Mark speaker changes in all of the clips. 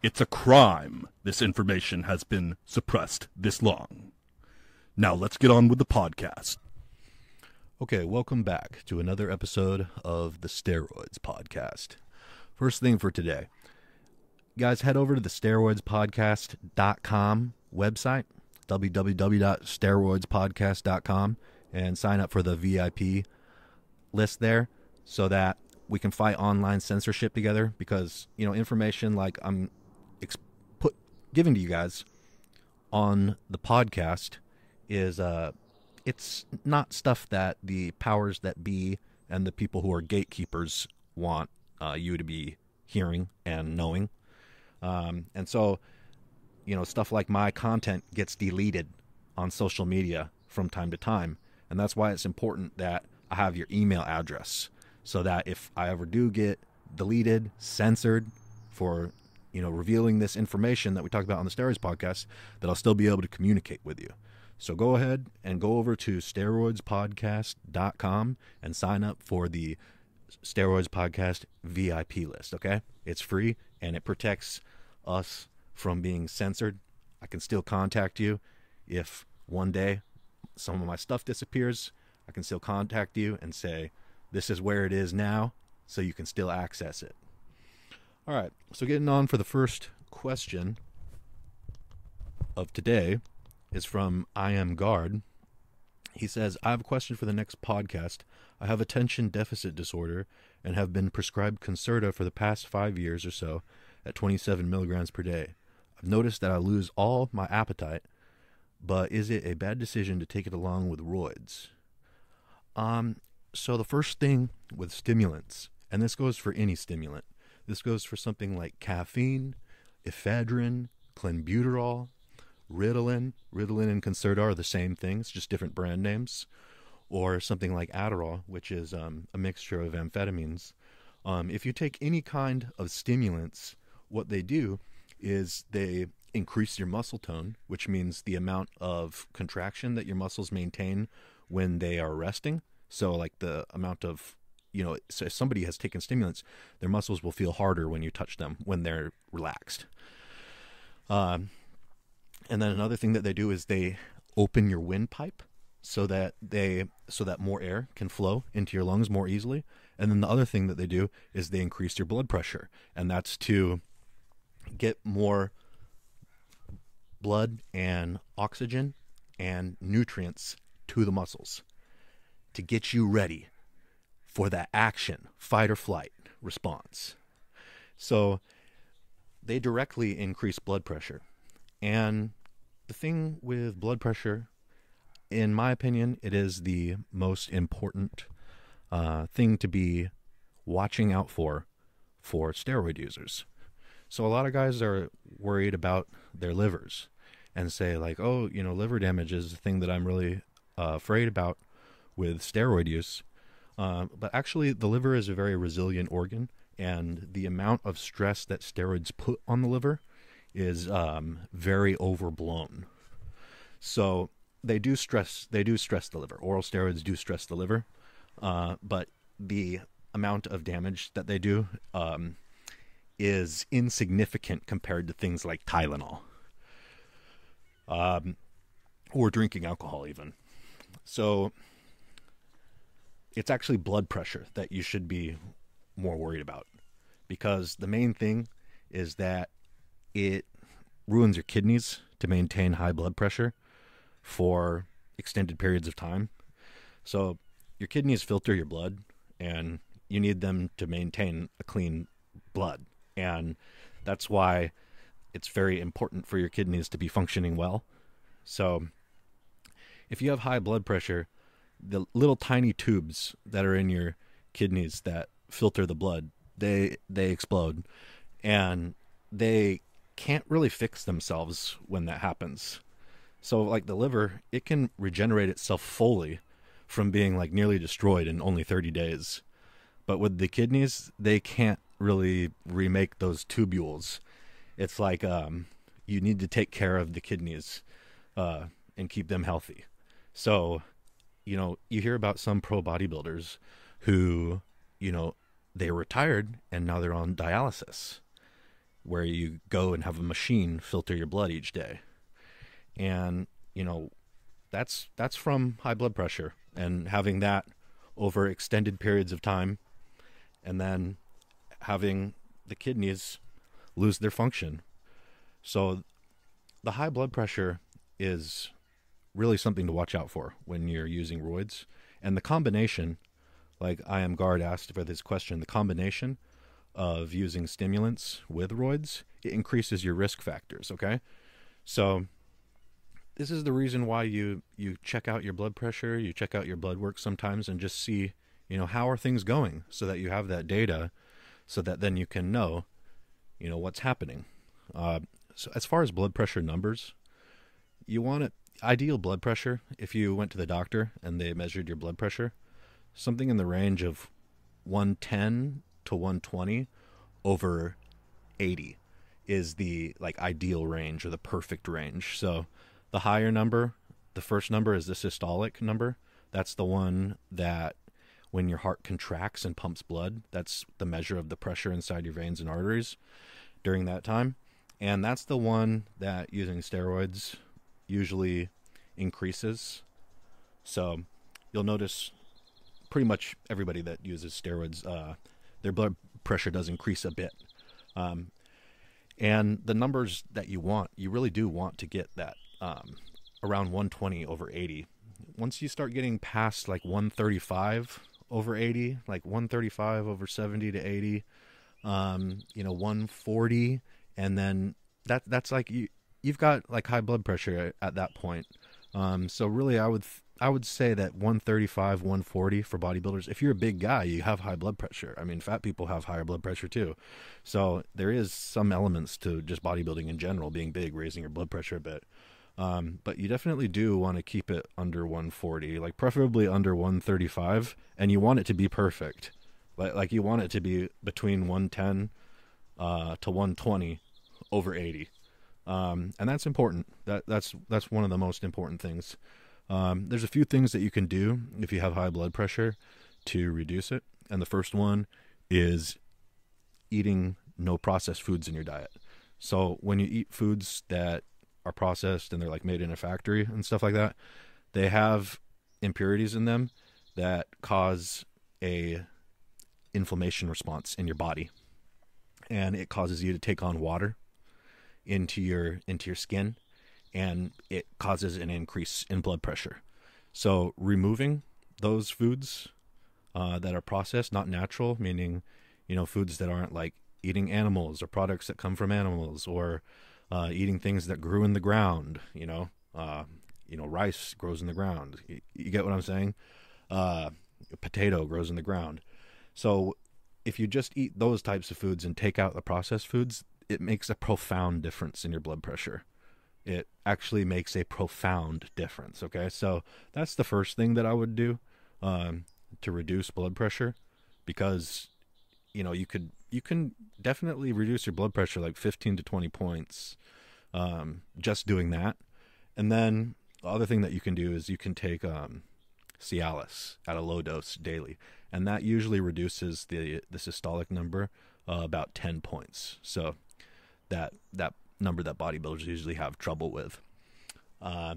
Speaker 1: It's a crime this information has been suppressed this long. Now let's get on with the podcast. Okay, welcome back to another episode of the Steroids Podcast. First thing for today, guys, head over to the steroidspodcast.com website, www.steroidspodcast.com, and sign up for the VIP list there so that we can fight online censorship together because, you know, information like I'm put giving to you guys on the podcast is uh it's not stuff that the powers that be and the people who are gatekeepers want uh, you to be hearing and knowing. Um, and so you know stuff like my content gets deleted on social media from time to time. And that's why it's important that i have your email address so that if i ever do get deleted censored for you know, revealing this information that we talked about on the Steroids podcast, that I'll still be able to communicate with you. So go ahead and go over to steroidspodcast.com and sign up for the Steroids Podcast VIP list, okay? It's free and it protects us from being censored. I can still contact you if one day some of my stuff disappears. I can still contact you and say, this is where it is now, so you can still access it. All right, so getting on for the first question of today is from I Am Guard. He says, I have a question for the next podcast. I have attention deficit disorder and have been prescribed Concerta for the past five years or so at 27 milligrams per day. I've noticed that I lose all my appetite, but is it a bad decision to take it along with roids? Um, so the first thing with stimulants, and this goes for any stimulant, this goes for something like caffeine, ephedrine, clenbuterol, Ritalin. Ritalin and Concerta are the same things, just different brand names. Or something like Adderall, which is um, a mixture of amphetamines. Um, if you take any kind of stimulants, what they do is they increase your muscle tone, which means the amount of contraction that your muscles maintain when they are resting. So, like the amount of you know, if somebody has taken stimulants, their muscles will feel harder when you touch them when they're relaxed. Um, and then another thing that they do is they open your windpipe so that they so that more air can flow into your lungs more easily. And then the other thing that they do is they increase your blood pressure, and that's to get more blood and oxygen and nutrients to the muscles to get you ready for that action, fight or flight response. So they directly increase blood pressure. And the thing with blood pressure, in my opinion, it is the most important uh, thing to be watching out for for steroid users. So a lot of guys are worried about their livers and say like, oh, you know, liver damage is the thing that I'm really uh, afraid about with steroid use. Uh, but actually, the liver is a very resilient organ, and the amount of stress that steroids put on the liver is um, very overblown. So they do stress they do stress the liver. Oral steroids do stress the liver, uh, but the amount of damage that they do um, is insignificant compared to things like Tylenol um, or drinking alcohol, even. So it's actually blood pressure that you should be more worried about because the main thing is that it ruins your kidneys to maintain high blood pressure for extended periods of time. So your kidneys filter your blood and you need them to maintain a clean blood. And that's why it's very important for your kidneys to be functioning well. So if you have high blood pressure, the little tiny tubes that are in your kidneys that filter the blood, they they explode and they can't really fix themselves when that happens. So like the liver, it can regenerate itself fully from being like nearly destroyed in only 30 days. But with the kidneys, they can't really remake those tubules. It's like um, you need to take care of the kidneys uh, and keep them healthy. So, you know, you hear about some pro bodybuilders who, you know, they retired and now they're on dialysis, where you go and have a machine filter your blood each day. And, you know, that's that's from high blood pressure and having that over extended periods of time and then having the kidneys lose their function. So the high blood pressure is really something to watch out for when you're using roids. And the combination, like I am guard asked for this question, the combination of using stimulants with roids, it increases your risk factors, okay? So this is the reason why you you check out your blood pressure, you check out your blood work sometimes and just see, you know, how are things going so that you have that data so that then you can know, you know, what's happening. Uh, so as far as blood pressure numbers, you want it ideal blood pressure if you went to the doctor and they measured your blood pressure, something in the range of 110 to 120 over 80 is the like ideal range or the perfect range. So the higher number, the first number is the systolic number. That's the one that when your heart contracts and pumps blood, that's the measure of the pressure inside your veins and arteries during that time. And that's the one that using steroids usually increases. So you'll notice pretty much everybody that uses steroids, uh, their blood pressure does increase a bit. Um, and the numbers that you want, you really do want to get that um, around 120 over 80. Once you start getting past like 135 over 80, like 135 over 70 to 80, um, you know, 140, and then that that's like you you've got like high blood pressure at, at that point. Um, so really, I would I would say that 135, 140 for bodybuilders. If you're a big guy, you have high blood pressure. I mean, fat people have higher blood pressure too. So there is some elements to just bodybuilding in general, being big, raising your blood pressure a bit. Um, but you definitely do want to keep it under 140, like preferably under 135, and you want it to be perfect. Like, like you want it to be between 110 uh, to 120 over 80. Um, and that's important. That that's that's one of the most important things. Um, there's a few things that you can do if you have high blood pressure to reduce it, and the first one is eating no processed foods in your diet. So when you eat foods that are processed and they're like made in a factory and stuff like that, they have impurities in them that cause a inflammation response in your body and it causes you to take on water into your into your skin and it causes an increase in blood pressure so removing those foods uh, that are processed not natural meaning you know foods that aren't like eating animals or products that come from animals or uh, eating things that grew in the ground. You know, uh, you know, rice grows in the ground. You, you get what I'm saying? Uh, potato grows in the ground. So if you just eat those types of foods and take out the processed foods, it makes a profound difference in your blood pressure. It actually makes a profound difference. Okay, so that's the first thing that I would do um, to reduce blood pressure, because you know you could you can definitely reduce your blood pressure like 15 to 20 points um, just doing that. And then the other thing that you can do is you can take um, Cialis at a low dose daily, and that usually reduces the the systolic number uh, about 10 points. So that that number that bodybuilders usually have trouble with. Uh,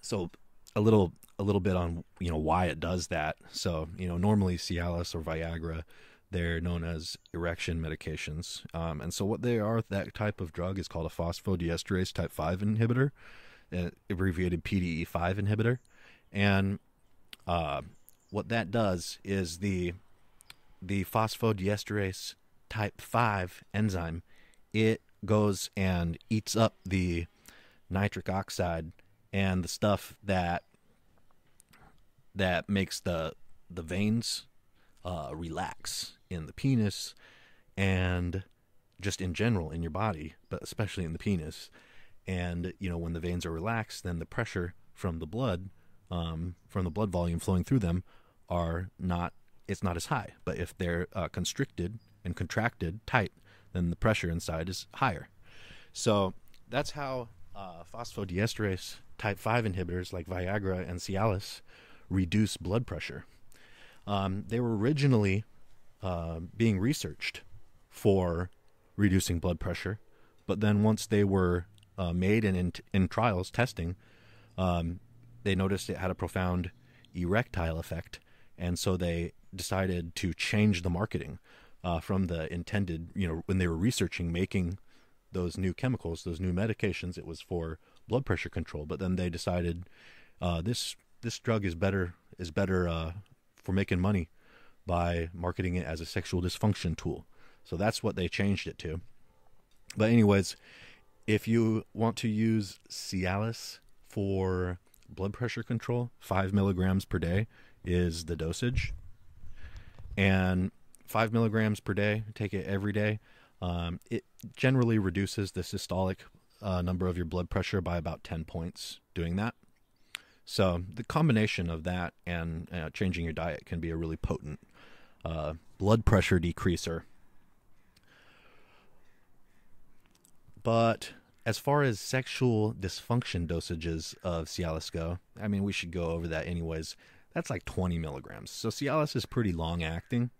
Speaker 1: so a little a little bit on you know why it does that. So you know normally Cialis or Viagra They're known as erection medications. Um, and so, what they are, that type of drug is called a phosphodiesterase type 5 inhibitor, uh, abbreviated PDE5 inhibitor. And uh, what that does is the the phosphodiesterase type 5 enzyme, it goes and eats up the nitric oxide and the stuff that that makes the the veins uh, relax in the penis and just in general in your body, but especially in the penis. And you know when the veins are relaxed, then the pressure from the blood, um, from the blood volume flowing through them, are not it's not as high. But if they're uh, constricted and contracted tight, then the pressure inside is higher. So that's how uh, phosphodiesterase type 5 inhibitors like Viagra and Cialis reduce blood pressure. Um, they were originally uh, being researched for reducing blood pressure, but then once they were uh, made and in, in trials testing, um, they noticed it had a profound erectile effect, and so they decided to change the marketing uh, from the intended. You know, when they were researching making those new chemicals, those new medications, it was for blood pressure control. But then they decided uh, this this drug is better is better uh, for making money by marketing it as a sexual dysfunction tool. So that's what they changed it to. But anyways, if you want to use Cialis for blood pressure control, five milligrams per day is the dosage, and five milligrams per day, take it every day. Um, it generally reduces the systolic uh, number of your blood pressure by about 10 points doing that. So the combination of that and uh, changing your diet can be a really potent uh, blood pressure decreaser. But as far as sexual dysfunction dosages of Cialis go, I mean, we should go over that anyways. That's like 20 milligrams. So Cialis is pretty long acting.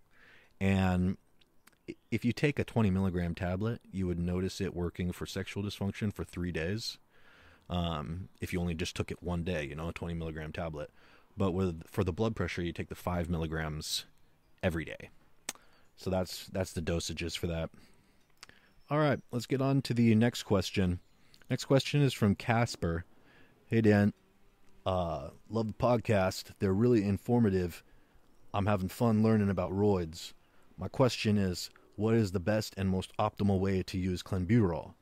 Speaker 1: And if you take a 20 milligram tablet, you would notice it working for sexual dysfunction for three days. Um, if you only just took it one day, you know, a 20 milligram tablet. But with for the blood pressure, you take the five milligrams every day. So that's that's the dosages for that. All right, let's get on to the next question. Next question is from Casper. Hey Dan, uh, love the podcast. They're really informative. I'm having fun learning about roids. My question is, what is the best and most optimal way to use clenbuterol?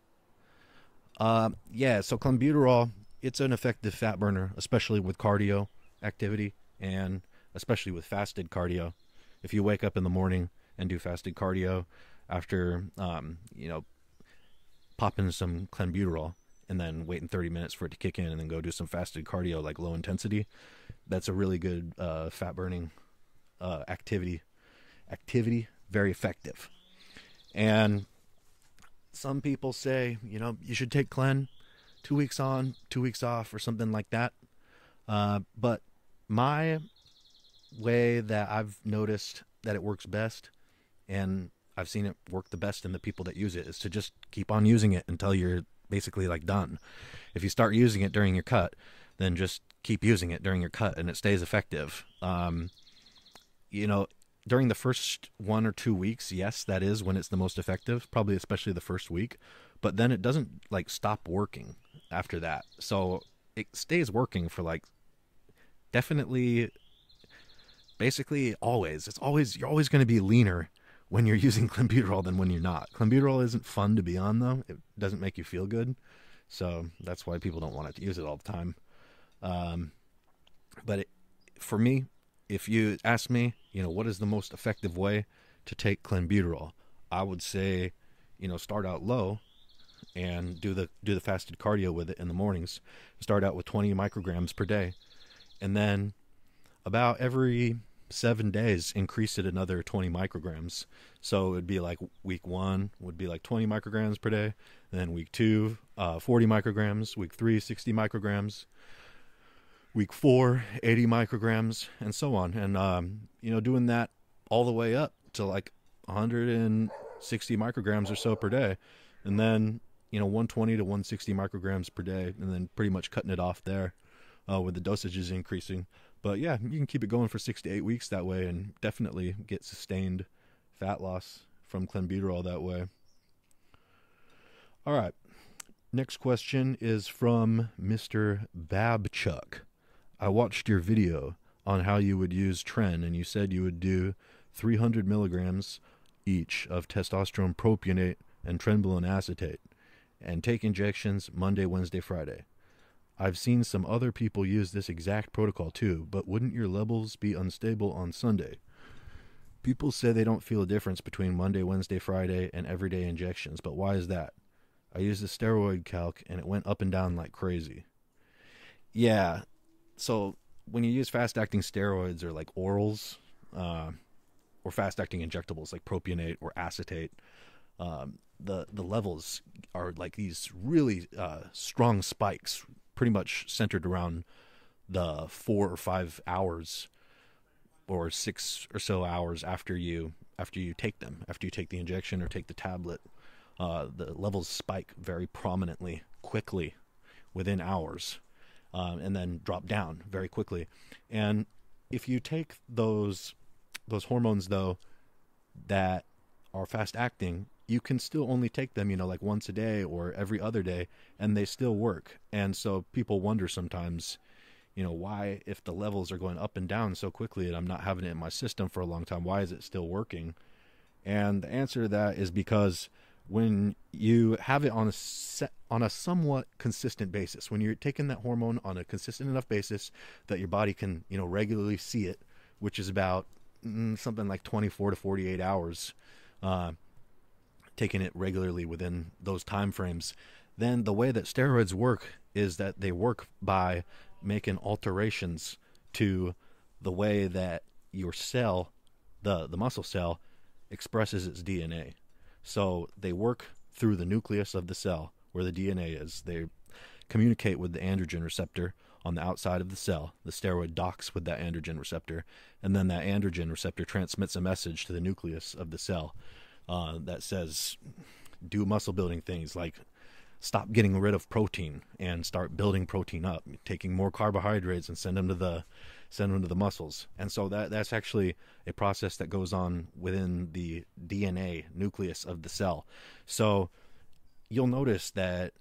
Speaker 1: Uh, yeah, so clenbuterol, it's an effective fat burner, especially with cardio activity and especially with fasted cardio. If you wake up in the morning and do fasted cardio after, um, you know, popping some clenbuterol and then waiting 30 minutes for it to kick in and then go do some fasted cardio like low intensity, that's a really good uh, fat burning uh, activity activity, very effective. And some people say, you know, you should take Clen two weeks on, two weeks off, or something like that. Uh, but my way that I've noticed that it works best, and I've seen it work the best in the people that use it, is to just keep on using it until you're basically like done. If you start using it during your cut, then just keep using it during your cut, and it stays effective. Um, you know, during the first one or two weeks, yes, that is when it's the most effective, probably especially the first week. But then it doesn't like stop working after that. So it stays working for like definitely basically always. It's always you're always going to be leaner when you're using clenbuterol than when you're not. Clenbuterol isn't fun to be on though. It doesn't make you feel good. So that's why people don't want to use it all the time. Um, but it, for me, if you ask me, you know, what is the most effective way to take clenbuterol? I would say, you know, start out low and do the do the fasted cardio with it in the mornings. Start out with 20 micrograms per day. And then about every 7 days increase it another 20 micrograms. So it'd be like week 1 would be like 20 micrograms per day, then week 2 uh, 40 micrograms, week 3 60 micrograms, week four 80 micrograms and so on and um, you know doing that all the way up to like 160 micrograms or so per day and then you know 120 to 160 micrograms per day and then pretty much cutting it off there uh, with the dosages increasing but yeah you can keep it going for six to eight weeks that way and definitely get sustained fat loss from clenbuterol that way. All right. Next question is from Mr. Babchuck. I watched your video on how you would use Tren, and you said you would do 300 milligrams each of testosterone propionate and trenbolone acetate, and take injections Monday, Wednesday, Friday. I've seen some other people use this exact protocol too, but wouldn't your levels be unstable on Sunday? People say they don't feel a difference between Monday, Wednesday, Friday, and everyday injections, but why is that? I used the steroid calc and it went up and down like crazy. Yeah, so when you use fast acting steroids or like orals, uh, or fast acting injectables like propionate or acetate, um, the the levels are like these really uh, strong spikes, pretty much centered around the four or five hours or six or so hours after you after you take them after you take the injection or take the tablet uh, the levels spike very prominently quickly within hours um, and then drop down very quickly and if you take those those hormones though that are fast acting you can still only take them, you know, like once a day or every other day, and they still work. And so people wonder sometimes, you know, why, if the levels are going up and down so quickly and I'm not having it in my system for a long time, why is it still working? And the answer to that is because when you have it on a set, on a somewhat consistent basis, when you're taking that hormone on a consistent enough basis that your body can, you know, regularly see it, which is about mm, something like 24 to 48 hours. Uh, taking it regularly within those time frames, then the way that steroids work is that they work by making alterations to the way that your cell, the the muscle cell, expresses its DNA. So they work through the nucleus of the cell where the DNA is. They communicate with the androgen receptor on the outside of the cell. The steroid docks with that androgen receptor, and then that androgen receptor transmits a message to the nucleus of the cell uh, that says do muscle building things like stop getting rid of protein and start building protein up, taking more carbohydrates and send them to the send them to the muscles. And so that that's actually a process that goes on within the DNA nucleus of the cell. So you'll notice that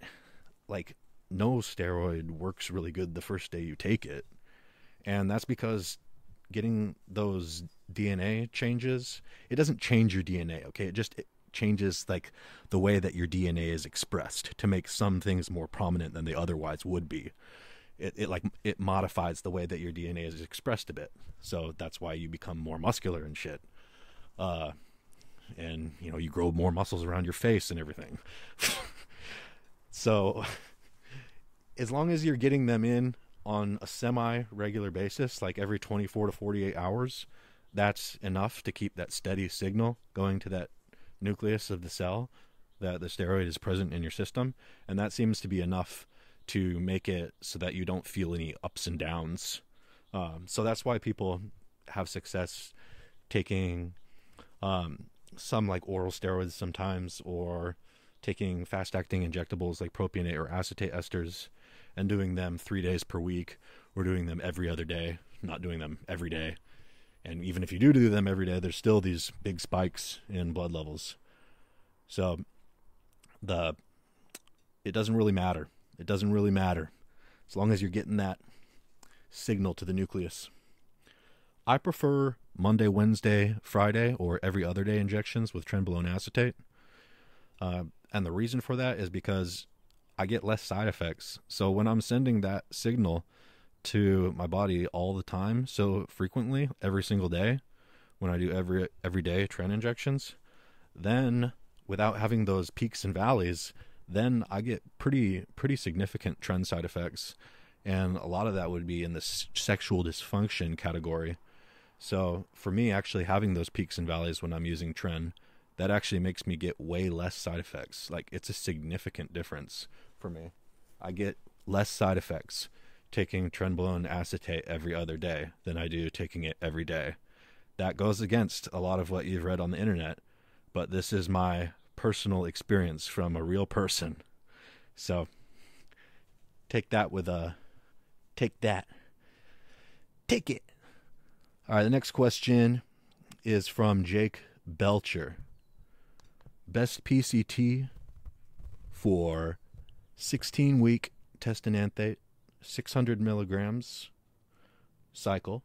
Speaker 1: like no steroid works really good the first day you take it. And that's because getting those DNA changes, it doesn't change your DNA, okay? It just it changes like the way that your DNA is expressed to make some things more prominent than they otherwise would be. It, it like it modifies the way that your DNA is expressed a bit. So that's why you become more muscular and shit. Uh and you know, you grow more muscles around your face and everything. so as long as you're getting them in on a semi regular basis, like every 24 to 48 hours, that's enough to keep that steady signal going to that nucleus of the cell that the steroid is present in your system. And that seems to be enough to make it so that you don't feel any ups and downs. Um, so that's why people have success taking um, some like oral steroids sometimes or taking fast acting injectables like propionate or acetate esters and doing them three days per week. We're doing them every other day, not doing them every day. And even if you do do them every day, there's still these big spikes in blood levels. So the it doesn't really matter. It doesn't really matter as long as you're getting that signal to the nucleus. I prefer Monday, Wednesday, Friday, or every other day injections with trenbolone acetate. Uh, and the reason for that is because I get less side effects. So when I'm sending that signal to my body all the time, so frequently, every single day, when I do every every day tren injections, then without having those peaks and valleys, then I get pretty pretty significant tren side effects, and a lot of that would be in the sexual dysfunction category. So for me, actually having those peaks and valleys when I'm using tren, that actually makes me get way less side effects. Like it's a significant difference for me. I get less side effects taking trenbolone acetate every other day than I do taking it every day. That goes against a lot of what you've read on the internet, but this is my personal experience from a real person. So take that with a take that. Take it. All right, the next question is from Jake Belcher. Best PCT for 16 week test enanthate, 600 milligrams cycle.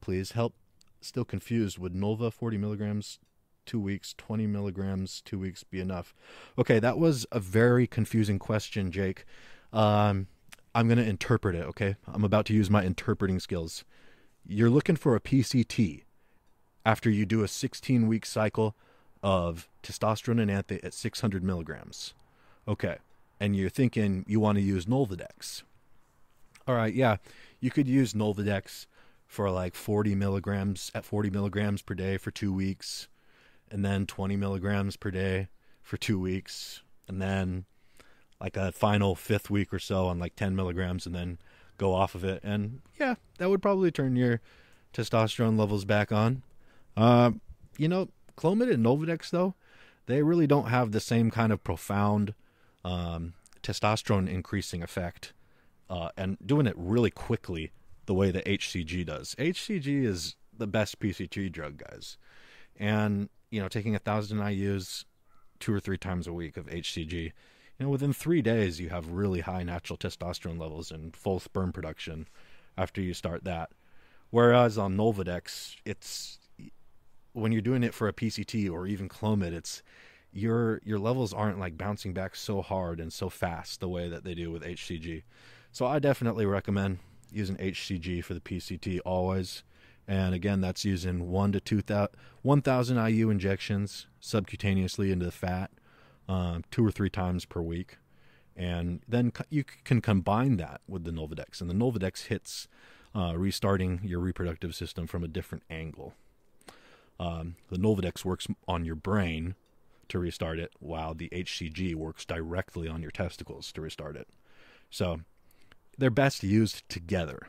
Speaker 1: Please help. Still confused. Would Nolva 40 milligrams two weeks, 20 milligrams two weeks be enough? Okay, that was a very confusing question, Jake. Um, I'm going to interpret it, okay? I'm about to use my interpreting skills. You're looking for a PCT after you do a 16 week cycle of testosterone enanthate at 600 milligrams. Okay. And you're thinking you want to use Nolvadex. All right. Yeah. You could use Nolvadex for like 40 milligrams at 40 milligrams per day for two weeks, and then 20 milligrams per day for two weeks, and then like a final fifth week or so on like 10 milligrams, and then go off of it. And yeah, that would probably turn your testosterone levels back on. Uh, you know, Clomid and Novadex, though, they really don't have the same kind of profound um, testosterone increasing effect uh, and doing it really quickly the way that HCG does. HCG is the best PCT drug, guys. And, you know, taking a thousand IUs two or three times a week of HCG, you know, within three days, you have really high natural testosterone levels and full sperm production after you start that. Whereas on Nolvadex, it's when you're doing it for a PCT or even Clomid, it's your your levels aren't like bouncing back so hard and so fast the way that they do with HCG. So I definitely recommend using HCG for the PCT always. And again, that's using one to two thousand, 1,000 IU injections subcutaneously into the fat, um, two or three times per week. And then you can combine that with the Novadex, And the Novadex hits uh, restarting your reproductive system from a different angle. Um, the Novadex works on your brain to restart it, while the HCG works directly on your testicles to restart it. So they're best used together.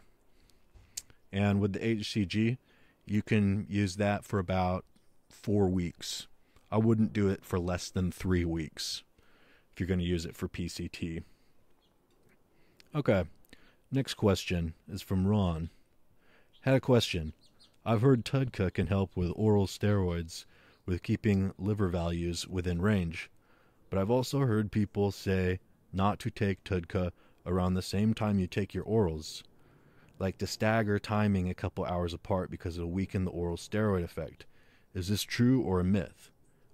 Speaker 1: And with the HCG, you can use that for about four weeks. I wouldn't do it for less than three weeks if you're going to use it for PCT. Okay, next question is from Ron. Had a question. I've heard TUDCA can help with oral steroids with keeping liver values within range, but I've also heard people say not to take TUDCA around the same time you take your orals, like to stagger timing a couple hours apart because it'll weaken the oral steroid effect. Is this true or a myth?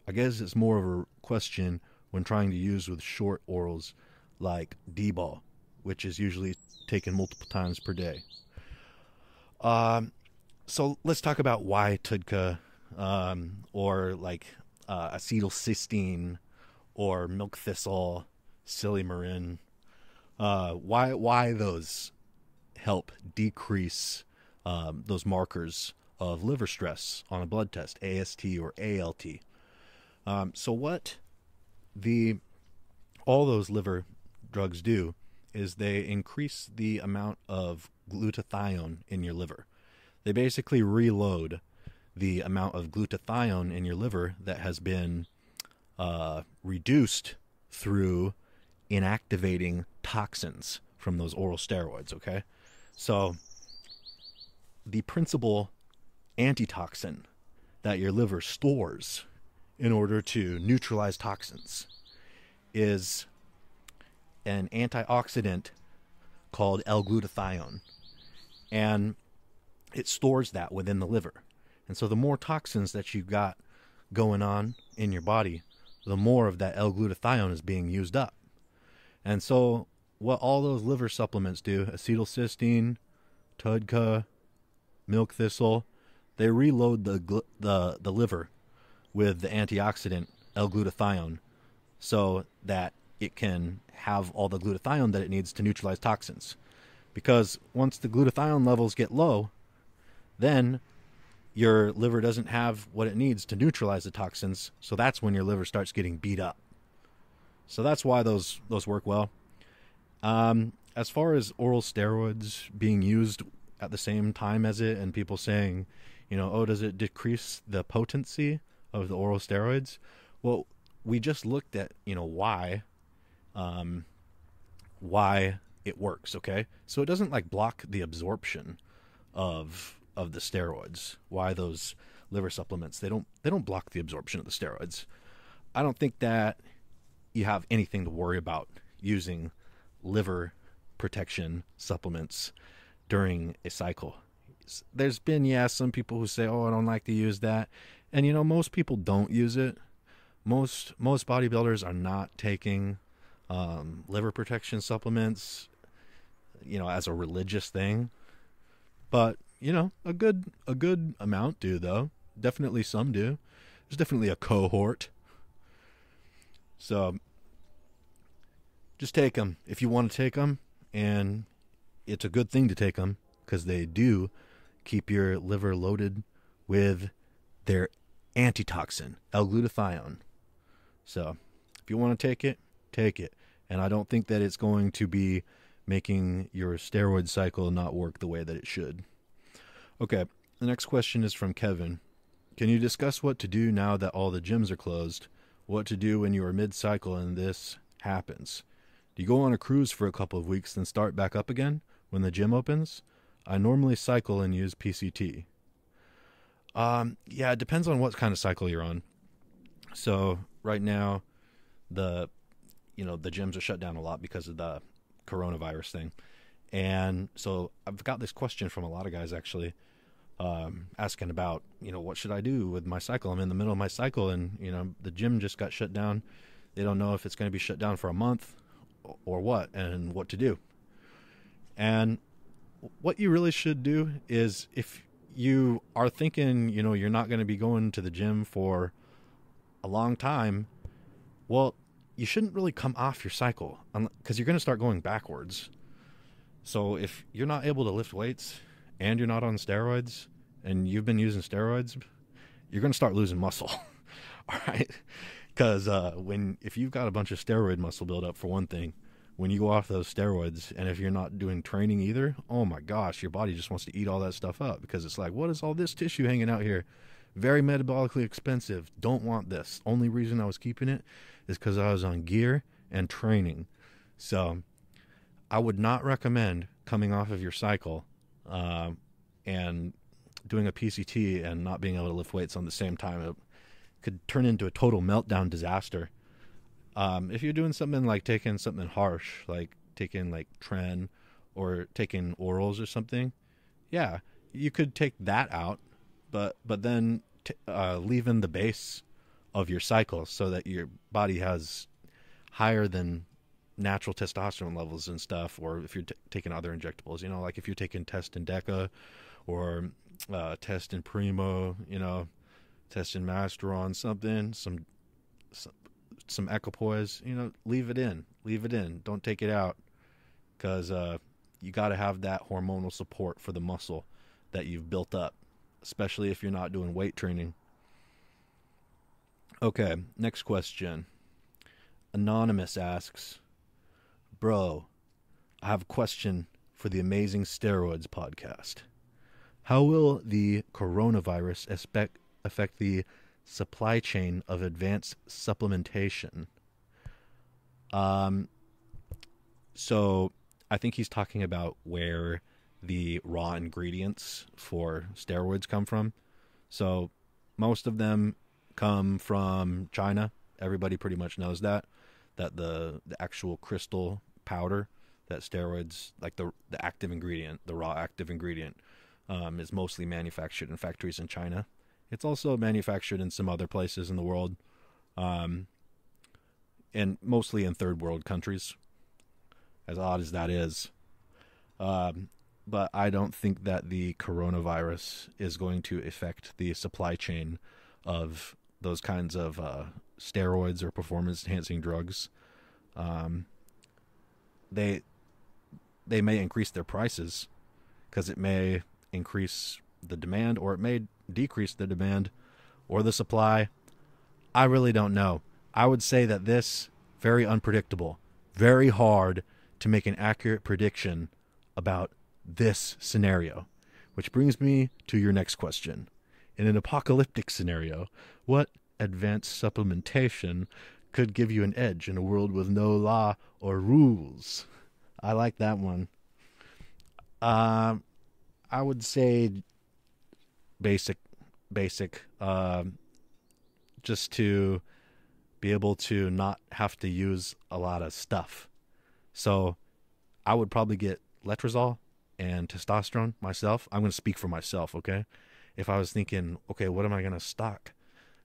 Speaker 1: I guess it's more of a question when trying to use with short orals like D-bol, which is usually taken multiple times per day. Um, so let's talk about why TUDCA um, or like uh, acetylcysteine or milk thistle, silymarin. Uh, why why those help decrease um, those markers of liver stress on a blood test, AST or ALT. Um, so what the all those liver drugs do is they increase the amount of glutathione in your liver. They basically reload the amount of glutathione in your liver that has been uh, reduced through inactivating toxins from those oral steroids. Okay, so the principal antitoxin that your liver stores in order to neutralize toxins is an antioxidant called L-glutathione. And it stores that within the liver. And so the more toxins that you've got going on in your body, the more of that L-glutathione is being used up. And so what all those liver supplements do, acetylcysteine, TUDCA, milk thistle, they reload the the the liver with the antioxidant L-glutathione so that it can have all the glutathione that it needs to neutralize toxins. Because once the glutathione levels get low, then your liver doesn't have what it needs to neutralize the toxins, so that's when your liver starts getting beat up. So that's why those those work well. Um, as far as oral steroids being used at the same time as it, and people saying, you know, oh, does it decrease the potency of the oral steroids? Well, we just looked at, you know, why, um, why it works. Okay, so it doesn't like block the absorption of of the steroids, why those liver supplements. They don't they don't block the absorption of the steroids. I don't think that you have anything to worry about using liver protection supplements during a cycle. There's been yeah some people who say, "Oh, I don't like to use that." And you know, most people don't use it. Most most bodybuilders are not taking um, liver protection supplements, you know, as a religious thing. But you know, a good a good amount do though. Definitely some do. There's definitely a cohort. So just take them if you want to take them, and it's a good thing to take them because they do keep your liver loaded with their antitoxin, L-glutathione. So if you want to take it, take it. And I don't think that it's going to be making your steroid cycle not work the way that it should. Okay, the next question is from Kevin. Can you discuss what to do now that all the gyms are closed? What to do when you are mid cycle and this happens? Do you go on a cruise for a couple of weeks then start back up again when the gym opens? I normally cycle and use PCT. Um, yeah, it depends on what kind of cycle you're on. So right now, the you know the gyms are shut down a lot because of the coronavirus thing, and so I've got this question from a lot of guys actually, um, asking about you know what should I do with my cycle? I'm in the middle of my cycle, and you know the gym just got shut down. They don't know if it's going to be shut down for a month or what, and what to do. And what you really should do is if you are thinking, you know, you're not going to be going to the gym for a long time, well, you shouldn't really come off your cycle because you're going to start going backwards. So if you're not able to lift weights and you're not on steroids and you've been using steroids, you're going to start losing muscle. All right? Because uh, when if you've got a bunch of steroid muscle buildup for one thing, when you go off those steroids and if you're not doing training either, oh my gosh, your body just wants to eat all that stuff up because it's like, what is all this tissue hanging out here? Very metabolically expensive. Don't want this. Only reason I was keeping it is because I was on gear and training. So I would not recommend coming off of your cycle uh, and doing a PCT and not being able to lift weights on the same time. Could turn into a total meltdown disaster. Um, if you're doing something like taking something harsh, like taking like tren or taking orals or something, yeah, you could take that out, but but then t- uh, leaving the base of your cycle so that your body has higher than natural testosterone levels and stuff, or if you're t- taking other injectables, you know, like if you're taking test and deca or uh, test and primo, you know, test and masteron something, some, some some equipoise, you know, leave it in, leave it in, don't take it out, because uh, you got to have that hormonal support for the muscle that you've built up, especially if you're not doing weight training. Okay, next question. Anonymous asks, Bro, I have a question for the Amazing Steroids podcast. How will the coronavirus affect, affect the supply chain of advanced supplementation. Um, so I think he's talking about where the raw ingredients for steroids come from. So most of them come from China. Everybody pretty much knows that that the the actual crystal powder that steroids like the the active ingredient, the raw active ingredient um, is mostly manufactured in factories in China. It's also manufactured in some other places in the world, um, and mostly in third world countries. As odd as that is, um, but I don't think that the coronavirus is going to affect the supply chain of those kinds of uh, steroids or performance enhancing drugs. Um, they they may increase their prices because it may increase the demand or it may decrease the demand or the supply. I really don't know. I would say that this very unpredictable, very hard to make an accurate prediction about this scenario. Which brings me to your next question. In an apocalyptic scenario, what advanced supplementation could give you an edge in a world with no law or rules? I like that one. Um, I would say basic basic, um, just to be able to not have to use a lot of stuff. So I would probably get letrozole and testosterone myself. I'm going to speak for myself, okay? If I was thinking, okay, what am I going to stock?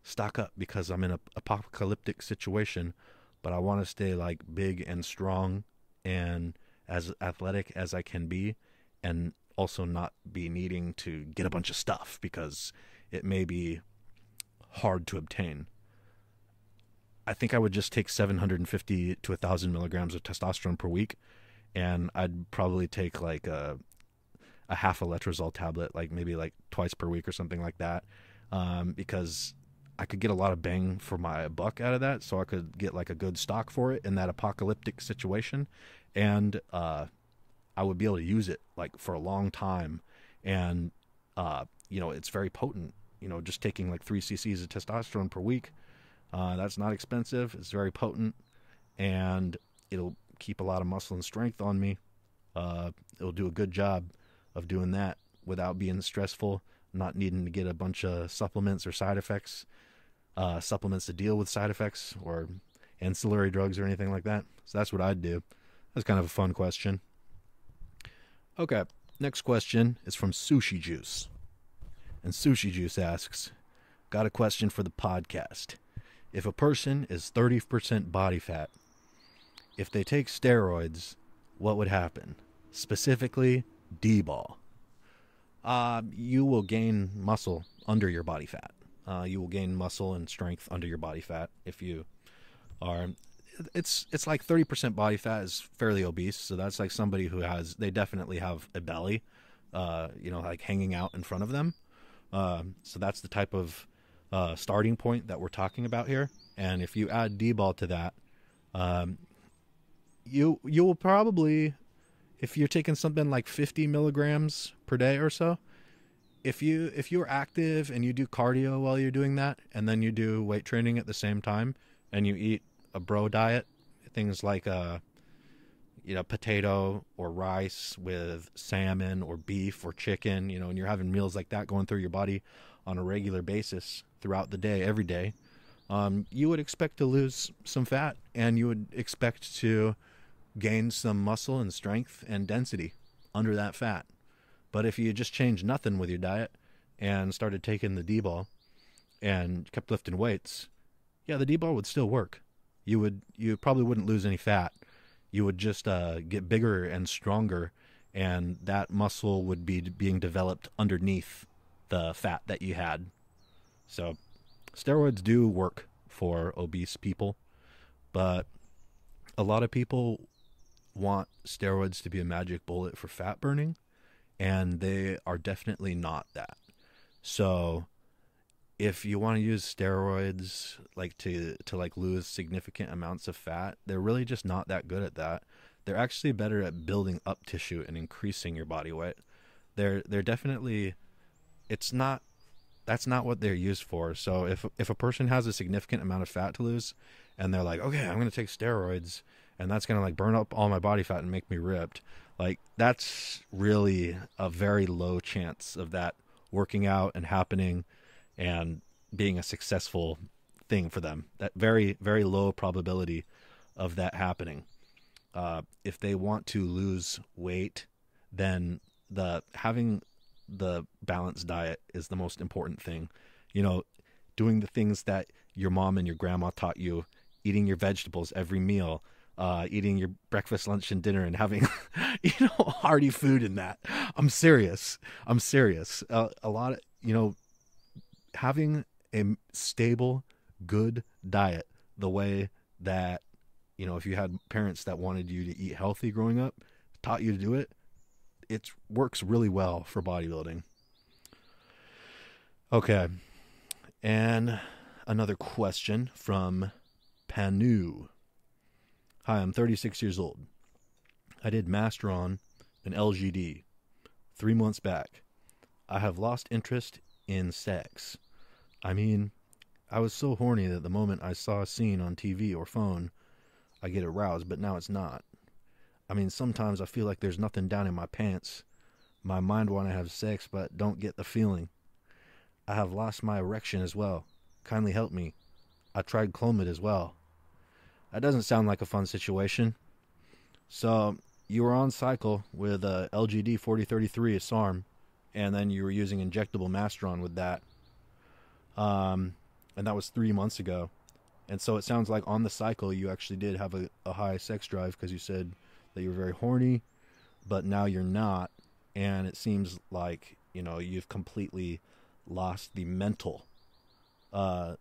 Speaker 1: Stock up because I'm in a apocalyptic situation, but I want to stay like big and strong and as athletic as I can be and also not be needing to get a bunch of stuff because it may be hard to obtain. I think I would just take 750 to 1,000 milligrams of testosterone per week, and I'd probably take like a, a half a letrozole tablet, like maybe like twice per week or something like that, um, because I could get a lot of bang for my buck out of that. So I could get like a good stock for it in that apocalyptic situation, and uh, I would be able to use it like for a long time, and uh, you know it's very potent. You know, just taking like three cc's of testosterone per week, uh, that's not expensive. It's very potent, and it'll keep a lot of muscle and strength on me. Uh, it'll do a good job of doing that without being stressful, not needing to get a bunch of supplements or side effects, uh, supplements to deal with side effects or ancillary drugs or anything like that. So that's what I'd do. That's kind of a fun question. Okay, next question is from Sushi Juice. And Sushi Juice asks, Got a question for the podcast. If a person is 30% body fat, if they take steroids, what would happen? Specifically, D ball. Uh, you will gain muscle under your body fat. Uh, you will gain muscle and strength under your body fat if you are it's it's like 30% body fat is fairly obese. So that's like somebody who has they definitely have a belly uh, you know like hanging out in front of them. Uh, so that's the type of uh, starting point that we're talking about here. And if you add d-ball to that um, you you will probably if you're taking something like 50 milligrams per day or so if you if you're active and you do cardio while you're doing that and then you do weight training at the same time and you eat a bro diet, things like uh, you know potato or rice with salmon or beef or chicken, you know, and you're having meals like that going through your body on a regular basis throughout the day, every day, um, you would expect to lose some fat and you would expect to gain some muscle and strength and density under that fat. But if you just changed nothing with your diet and started taking the D ball and kept lifting weights, yeah, the D ball would still work you would you probably wouldn't lose any fat. You would just uh, get bigger and stronger, and that muscle would be being developed underneath the fat that you had. So, steroids do work for obese people, but a lot of people want steroids to be a magic bullet for fat burning, and they are definitely not that. So, if you want to use steroids like to to like lose significant amounts of fat, they're really just not that good at that. They're actually better at building up tissue and increasing your body weight. They're they're definitely it's not that's not what they're used for. So if if a person has a significant amount of fat to lose and they're like, "Okay, I'm going to take steroids and that's going to like burn up all my body fat and make me ripped." Like that's really a very low chance of that working out and happening and being a successful thing for them. That very very low probability of that happening. Uh, if they want to lose weight, then the having the balanced diet is the most important thing. You know, doing the things that your mom and your grandma taught you, eating your vegetables every meal, uh, eating your breakfast, lunch, and dinner, and having, you know, hearty food in that. I'm serious. I'm serious. Uh, a lot of, you know, having a stable, good diet, the way that, you know, if you had parents that wanted you to eat healthy growing up, taught you to do it, it works really well for bodybuilding. Okay. And another question from Panu. Hi, I'm 36 years old. I did Masteron and LGD three months back. I have lost interest in sex. I mean, I was so horny that the moment I saw a scene on TV or phone, I get aroused, but now it's not. I mean, sometimes I feel like there's nothing down in my pants. My mind want to have sex, but don't get the feeling. I have lost my erection as well. Kindly help me. I tried Clomid as well. That doesn't sound like a fun situation. So, you were on cycle with uh, LGD 4033 SARM, and then you were using injectable Masteron with that. Um, and that was three months ago. And so it sounds like on the cycle you actually did have a, a high sex drive because you said that you were very horny, but now you're not. And it seems like, you know, you've completely lost the mental. Uh,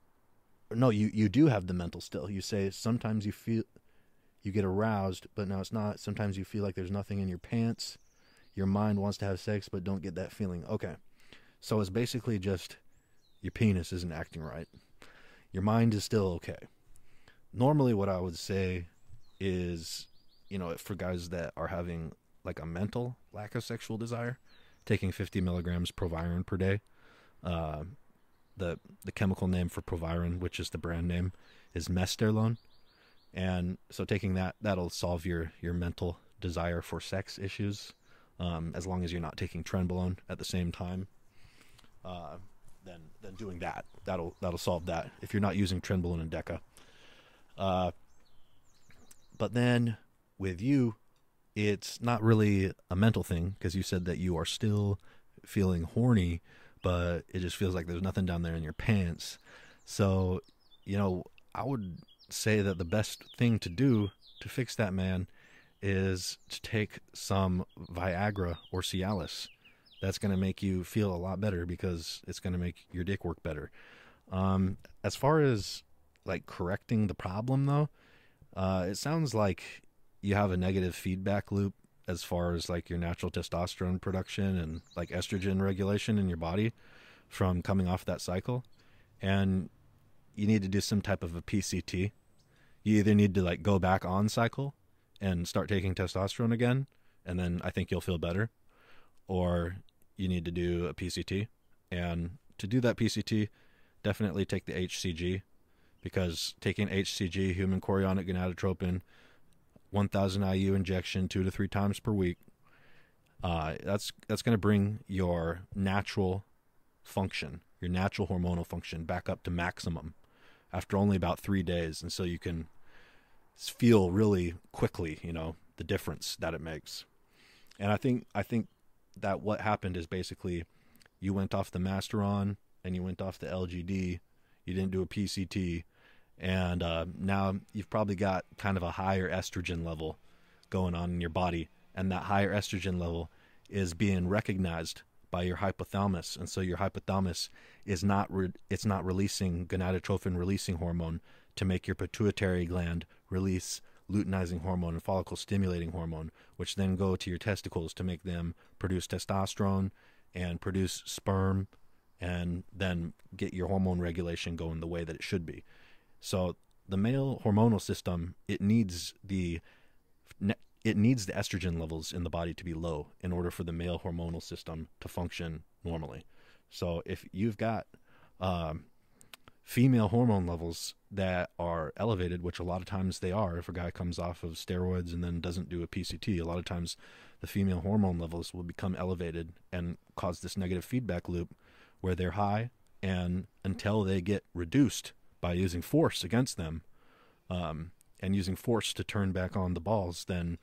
Speaker 1: no, you, you do have the mental still. You say sometimes you feel you get aroused, but now it's not. Sometimes you feel like there's nothing in your pants. Your mind wants to have sex, but don't get that feeling. Okay. So it's basically just your penis isn't acting right. Your mind is still okay. Normally, what I would say is, you know, for guys that are having like a mental lack of sexual desire, taking 50 milligrams Proviron per day. Uh, the the chemical name for Proviron, which is the brand name, is Mesterolone, and so taking that that'll solve your your mental desire for sex issues, um, as long as you're not taking Trenbolone at the same time. Uh, then then doing that that'll that'll solve that if you're not using Trenbolone and Deca. Uh, but then with you, it's not really a mental thing because you said that you are still feeling horny, but it just feels like there's nothing down there in your pants. So, you know, I would say that the best thing to do to fix that man is to take some Viagra or Cialis that's going to make you feel a lot better because it's going to make your dick work better. Um, as far as like correcting the problem, though, uh, it sounds like you have a negative feedback loop as far as like your natural testosterone production and like estrogen regulation in your body from coming off that cycle. And you need to do some type of a PCT. You either need to like go back on cycle and start taking testosterone again, and then I think you'll feel better, or you need to do a PCT. And to do that PCT, definitely take the HCG because taking HCG, human chorionic gonadotropin, 1000 IU injection two to three times per week, uh, that's that's going to bring your natural function, your natural hormonal function, back up to maximum after only about three days, and so you can feel really quickly, you know, the difference that it makes. And I think I think that what happened is basically you went off the Masteron and you went off the LGD. You didn't do a PCT, and uh, now you've probably got kind of a higher estrogen level going on in your body, and that higher estrogen level is being recognized by your hypothalamus, and so your hypothalamus is not re- it's not releasing gonadotropin releasing hormone to make your pituitary gland release luteinizing hormone and follicle stimulating hormone, which then go to your testicles to make them produce testosterone and produce sperm and then get your hormone regulation going the way that it should be. So the male hormonal system, it needs the it needs the estrogen levels in the body to be low in order for the male hormonal system to function normally. So if you've got um, female hormone levels that are elevated, which a lot of times they are. If a guy comes off of steroids and then doesn't do a PCT, a lot of times the female hormone levels will become elevated and cause this negative feedback loop where they're high and until they get reduced by using force against them um, and using force to turn back on the balls, then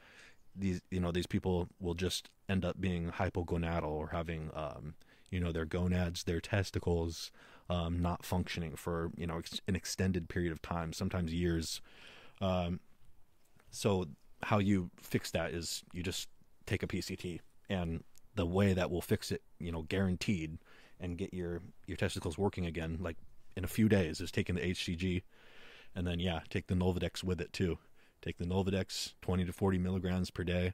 Speaker 1: these you know these people will just end up being hypogonadal or having um, you know their gonads, their testicles um, not functioning for you know ex- an extended period of time, sometimes years. Um, so how you fix that is you just take a PCT, and the way that will fix it, you know, guaranteed, and get your your testicles working again, like in a few days, is taking the HCG, and then yeah, take the Nolvadex with it too. Take the Nolvadex, twenty to forty milligrams per day,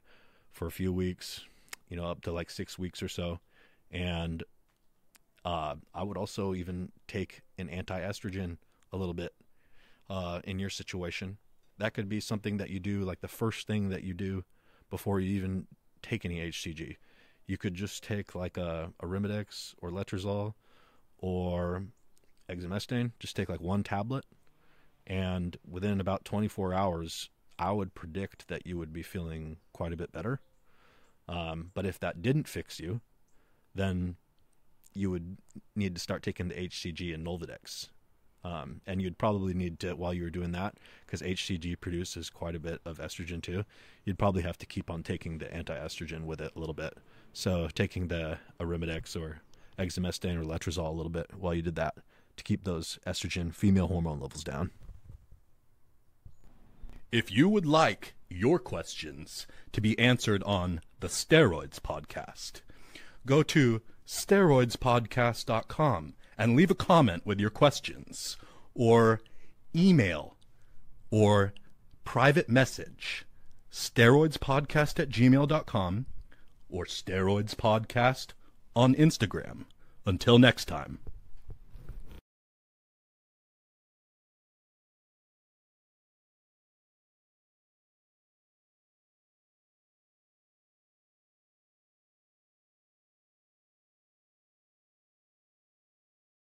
Speaker 1: for a few weeks, you know, up to like six weeks or so, and uh, I would also even take an anti-estrogen a little bit uh, in your situation. That could be something that you do, like the first thing that you do before you even take any HCG. You could just take like a, Arimidex or Letrozole or exemestane. Just take like one tablet, and within about 24 hours, I would predict that you would be feeling quite a bit better. Um, but if that didn't fix you, then you would need to start taking the HCG and Nolvadex. Um, and you'd probably need to, while you were doing that, because HCG produces quite a bit of estrogen too, you'd probably have to keep on taking the anti estrogen with it a little bit. So taking the Arimidex or exemestane or letrozole a little bit while you did that to keep those estrogen female hormone levels down.
Speaker 2: If you would like your questions to be answered on the Steroids Podcast, go to steroidspodcast.com and leave a comment with your questions or email or private message steroidspodcast at gmail.com or steroidspodcast on Instagram. Until next time.